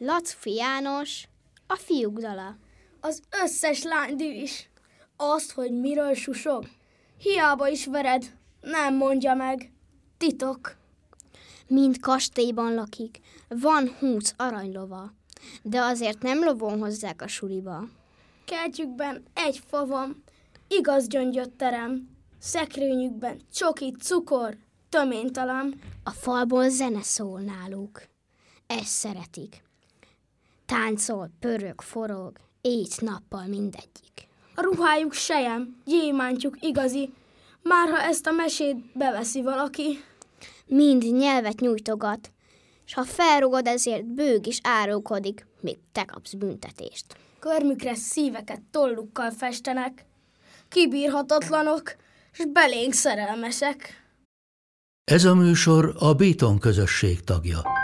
Lacfi János, a fiúk dala. Az összes lány is. Azt, hogy miről susog, hiába is vered, nem mondja meg. Titok. Mind kastélyban lakik, van húsz aranylova, de azért nem lovon hozzák a suliba. Kertjükben egy fa van, igaz gyöngyötterem, szekrényükben csoki, cukor, töménytalan. A falból zene szól náluk. Ezt szeretik. Táncol, pörög, forog, éjt-nappal mindegyik. A ruhájuk sejem, gyémántjuk igazi, már ha ezt a mesét beveszi valaki. Mind nyelvet nyújtogat, és ha felrugod ezért bőg is árulkodik, még te kapsz büntetést. Körmükre szíveket tollukkal festenek, kibírhatatlanok, és belénk szerelmesek. Ez a műsor a Béton közösség tagja.